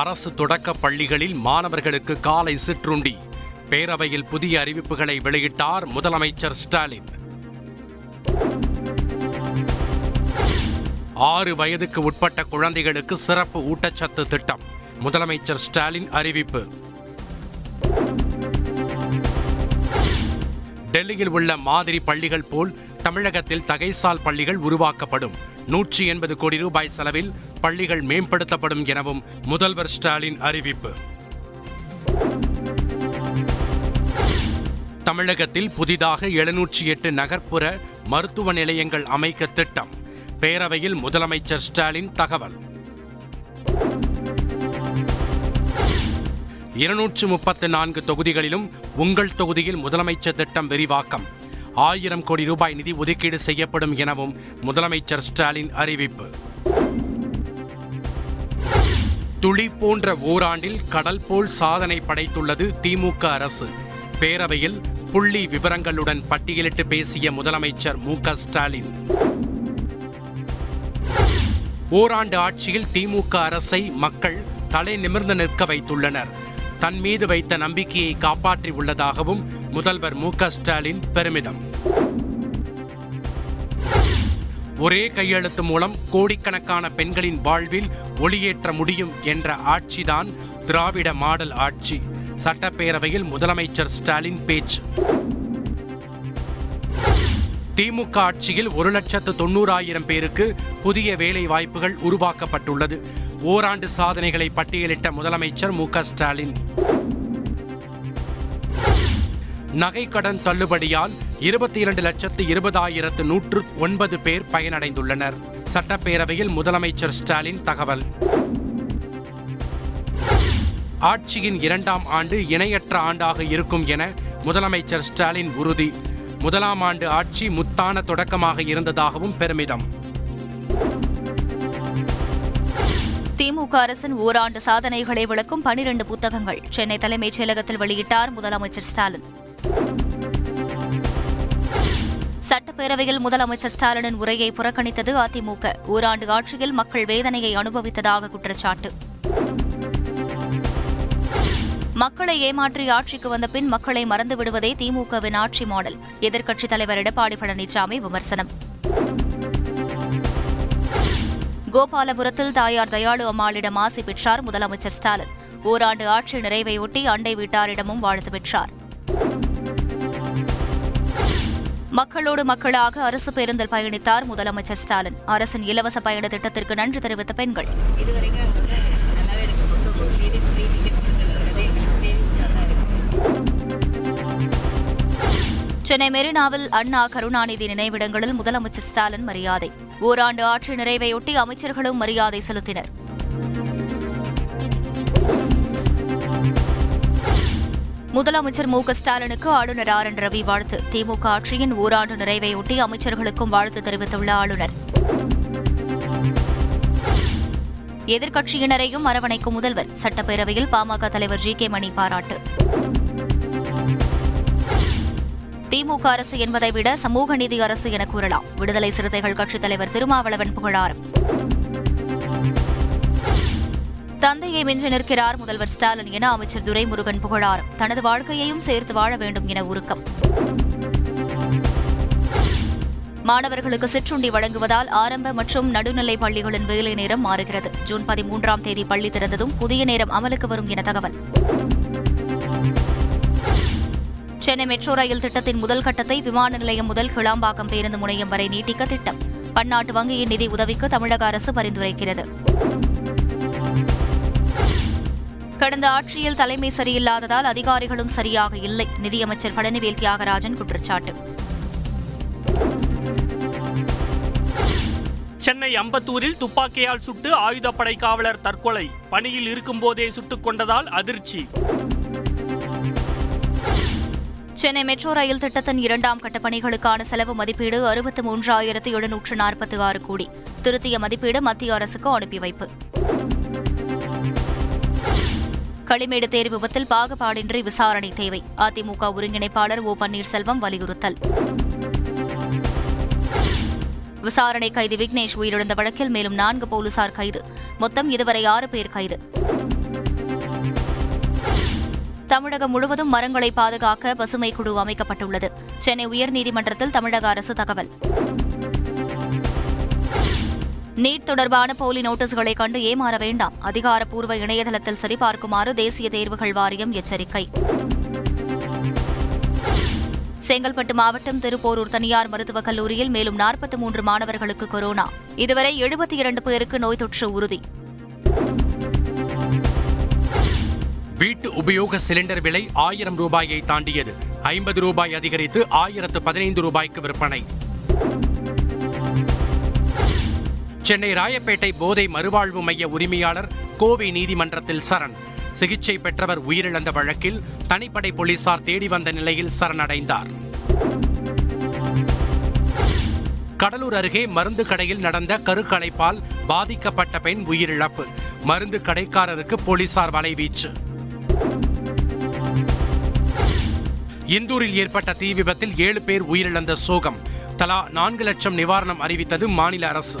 அரசு தொடக்க பள்ளிகளில் மாணவர்களுக்கு காலை சிற்றுண்டி. பேரவையில் புதிய அறிவிப்புகளை வெளியிட்டார் முதலமைச்சர் ஸ்டாலின். ஆறு வயதுக்கு உட்பட்ட குழந்தைகளுக்கு சிறப்பு ஊட்டச்சத்து திட்டம். முதலமைச்சர் ஸ்டாலின் அறிவிப்பு. டெல்லியில் உள்ள மாதிரி பள்ளிகள் போல் தமிழகத்தில் தகைசால் பள்ளிகள் உருவாக்கப்படும். நூற்றி எண்பது கோடி ரூபாய் செலவில் பள்ளிகள் மேம்படுத்தப்படும் எனவும் முதல்வர் ஸ்டாலின் அறிவிப்பு. தமிழகத்தில் புதிதாக எழுநூற்றி எட்டு நகர்ப்புற மருத்துவ நிலையங்கள் அமைக்க திட்டம். பேரவையில் முதலமைச்சர் ஸ்டாலின் தகவல். இருநூற்று முப்பத்து நான்கு தொகுதிகளிலும் உங்கள் தொகுதியில் முதலமைச்சர் திட்டம் விரிவாக்கம். ஆயிரம் கோடி ரூபாய் நிதி ஒதுக்கீடு செய்யப்படும் எனவும் முதலமைச்சர் ஸ்டாலின் அறிவிப்பு. துளி போன்ற ஓராண்டில் கடல் போல் சாதனை படைத்துள்ளது திமுக அரசு. பேரவையில் புள்ளி விவரங்களுடன் பட்டியலிட்டு பேசிய முதலமைச்சர் மு க ஸ்டாலின். ஓராண்டு ஆட்சியில் திமுக அரசை மக்கள் தலை நிமிர்ந்து நிற்க வைத்துள்ளனர். தன் மீது வைத்த நம்பிக்கையை காப்பாற்றி உள்ளதாகவும் முதல்வர் மு ஸ்டாலின் பெருமிதம். ஒரே கையெழுத்து மூலம் கோடிக்கணக்கான பெண்களின் வாழ்வில் ஒளியேற்ற முடியும் என்ற ஆட்சிதான் திராவிட மாடல் ஆட்சி. சட்டப்பேரவையில் முதலமைச்சர் ஸ்டாலின் பேச்சு. திமுக ஆட்சியில் ஒரு லட்சத்து தொண்ணூறாயிரம் பேருக்கு புதிய வேலை வாய்ப்புகள் உருவாக்கப்பட்டுள்ளது. ஓராண்டு சாதனைகளை பட்டியலிட்ட முதலமைச்சர் மு ஸ்டாலின். நகை கடன் தள்ளுபடியால் இருபத்தி இரண்டு லட்சத்து இருபதாயிரத்து நூற்று ஒன்பது பேர் பயனடைந்துள்ளனர். சட்டப்பேரவையில் முதலமைச்சர் ஸ்டாலின் தகவல். ஆட்சியின் இரண்டாம் ஆண்டு இணையற்ற ஆண்டாக இருக்கும் என முதலமைச்சர் ஸ்டாலின் உறுதி. முதலாம் ஆண்டு ஆட்சி முத்தான தொடக்கமாக இருந்ததாகவும் பெருமிதம். திமுக அரசின் ஓராண்டு சாதனைகளை விளக்கும் பனிரண்டு புத்தகங்கள். சென்னை தலைமைச் செயலகத்தில் வெளியிட்டார் முதலமைச்சர் ஸ்டாலின். சட்டப்பேரவையில் முதலமைச்சர் ஸ்டாலினின் உரையை புறக்கணித்தது அதிமுக. ஓராண்டு ஆட்சியில் மக்கள் வேதனையை அனுபவித்ததாக குற்றச்சாட்டு. மக்களை ஏமாற்றி ஆட்சிக்கு வந்த பின் மக்களை மறந்து விடுவதே திமுகவின் ஆட்சி மாடல். எதிர்க்கட்சித் தலைவர் எடப்பாடி பழனிசாமி விமர்சனம். கோபாலபுரத்தில் தாயார் தயாளு அம்மாளிடம் ஆசி பெற்றார் முதலமைச்சர் ஸ்டாலின். ஓராண்டு ஆட்சி நிறைவையொட்டி அண்டை வீட்டாரிடமும் வாழ்த்து பெற்றார். மக்களோடு மக்களாக அரசு பேருந்தில் பயணித்தார் முதலமைச்சர் ஸ்டாலின். அரசின் இலவச பயண திட்டத்திற்கு நன்றி தெரிவித்த பெண்கள். சென்னை மெரினாவில் அண்ணா கருணாநிதி நினைவிடங்களில் முதலமைச்சர் ஸ்டாலின் மரியாதை. ஓராண்டு ஆட்சி நிறைவையொட்டி அமைச்சர்களும் மரியாதை செலுத்தினர். முதலமைச்சர் மு க ஸ்டாலினுக்கு ஆளுநர் ஆர் என் ரவி வாழ்த்து. திமுக ஆட்சியின் ஓராண்டு நிறைவையொட்டி அமைச்சர்களுக்கும் வாழ்த்து தெரிவித்துள்ள ஆளுநர். எதிர்க்கட்சியினரையும் அரவணைக்கும் முதல்வர். சட்டப்பேரவையில் பாமக தலைவர் ஜி கே மணி பாராட்டு. திமுக அரசு என்பதை விட சமூக நீதி அரசு என கூறலாம். விடுதலை சிறுத்தைகள் கட்சித் தலைவர் திருமாவளவன் புகழாரம். தந்தையை மிஞ்சி நிற்கிறார் முதல்வர் ஸ்டாலின் என அமைச்சர் துரைமுருகன் புகழாரம். தனது வாழ்க்கையையும் சேர்த்து வாழ வேண்டும் என உருக்கம். மாணவர்களுக்கு சிற்றுண்டி வழங்குவதால் ஆரம்ப மற்றும் நடுநிலை பள்ளிகளின் வேலை நேரம் மாறுகிறது. ஜூன் பதிமூன்றாம் தேதி பள்ளி திறந்ததும் புதிய நேரம் அமலுக்கு வரும் என தகவல். சென்னை மெட்ரோ ரயில் திட்டத்தின் முதல் கட்டத்தை விமான நிலையம் முதல் கிளாம்பாக்கம் பேருந்து முனையம் வரை நீட்டிக்க திட்டம். பன்னாட்டு வங்கியின் நிதி உதவிக்கு தமிழக அரசு பரிந்துரைக்கிறது. கடந்த ஆட்சியில் தலைமை சரியில்லாததால் அதிகாரிகளும் சரியாக இல்லை. நிதியமைச்சர் பழனிவேல் தியாகராஜன் குற்றச்சாட்டு. சென்னை அம்பத்தூரில் துப்பாக்கியால் சுட்டு ஆயுதப்படை காவலர் தற்கொலை. பணியில் இருக்கும்போதே சுட்டுக் கொண்டதால் அதிர்ச்சி. சென்னை மெட்ரோ ரயில் திட்டத்தின் இரண்டாம் கட்ட பணிகளுக்கான செலவு மதிப்பீடு அறுபத்து மூன்றாயிரத்து எழுநூற்று நாற்பத்தி ஆறு கோடி. திருத்திய மதிப்பீடு மத்திய அரசுக்கு அனுப்பி வைப்பு. களிமேடு தேர் விபத்தில் பாகுபாடின்றி விசாரணை தேவை. அதிமுக ஒருங்கிணைப்பாளர் ஓ பன்னீர்செல்வம் வலியுறுத்தல். விசாரணை கைதி விக்னேஷ் உயிரிழந்த வழக்கில் மேலும் நான்கு போலீசார் கைது. மொத்தம் இதுவரை ஆறு பேர் கைது. தமிழகம் முழுவதும் மரங்களை பாதுகாக்க பசுமை குழு அமைக்கப்பட்டுள்ளது. சென்னை உயர்நீதிமன்றத்தில் தமிழக அரசு தகவல். நீட் தொடர்பான போலி நோட்டீஸ்களை கண்டு ஏமாற வேண்டாம். அதிகாரப்பூர்வ இணையதளத்தில் சரிபார்க்குமாறு தேசிய தேர்வுகள் வாரியம் எச்சரிக்கை. செங்கல்பட்டு மாவட்டம் திருப்போரூர் தனியார் மருத்துவக் கல்லூரியில் மேலும் நாற்பத்தி மூன்று மாணவர்களுக்கு கொரோனா. இதுவரை எழுபத்தி இரண்டு பேருக்கு நோய் தொற்று உறுதி. வீட்டு உபயோக சிலிண்டர் விலை ஆயிரம் ரூபாயை தாண்டியது. ஐம்பது ரூபாய் அதிகரித்து ஆயிரத்து பதினைந்து ரூபாய்க்கு விற்பனை. சென்னை ராயப்பேட்டை போதை மறுவாழ்வு மைய உரிமையாளர் கோவை நீதிமன்றத்தில் சரண். சிகிச்சை பெற்றவர் உயிரிழந்த வழக்கில் தனிப்படை போலீசார் தேடி வந்த நிலையில் சரணடைந்தார். கடலூர் அருகே மருந்து கடையில் நடந்த கருக்கலைப்பால் பாதிக்கப்பட்ட பெண் உயிரிழப்பு. மருந்து கடைக்காரருக்கு போலீசார் வலைவீச்சு. இந்தூரில் ஏற்பட்ட தீ விபத்தில் ஏழு பேர் உயிரிழந்த சோகம். தலா நான்கு லட்சம் நிவாரணம் அறிவித்தது மாநில அரசு.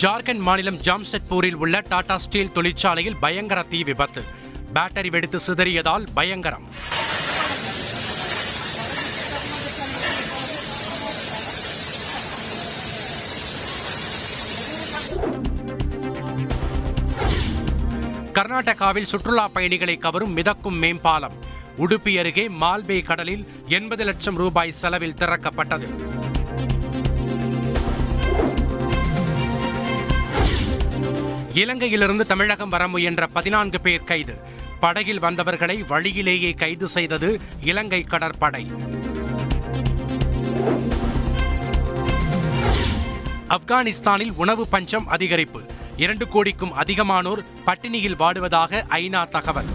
ஜார்க்கண்ட் மாநிலம் ஜாம்ஷெட்பூரில் உள்ள டாடா ஸ்டீல் தொழிற்சாலையில் பயங்கர தீ விபத்து. பேட்டரி வெடித்து சிதறியதால் பயங்கரம். கர்நாடகாவில் சுற்றுலா பயணிகளை கவரும் மிதக்கும் மேம்பாலம். உடுப்பி அருகே மால்பே கடலில் எண்பது லட்சம் ரூபாய் செலவில் திறக்கப்பட்டது. இலங்கையிலிருந்து தமிழகம் வர முயன்ற பதினான்கு பேர் கைது. படகில் வந்தவர்களை வழியிலேயே கைது செய்தது இலங்கை கடற்படை. ஆப்கானிஸ்தானில் உணவு பஞ்சம் அதிகரிப்பு. இரண்டு கோடிக்கும் அதிகமானோர் பட்டினியில் வாடுவதாக ஐநா தகவல்.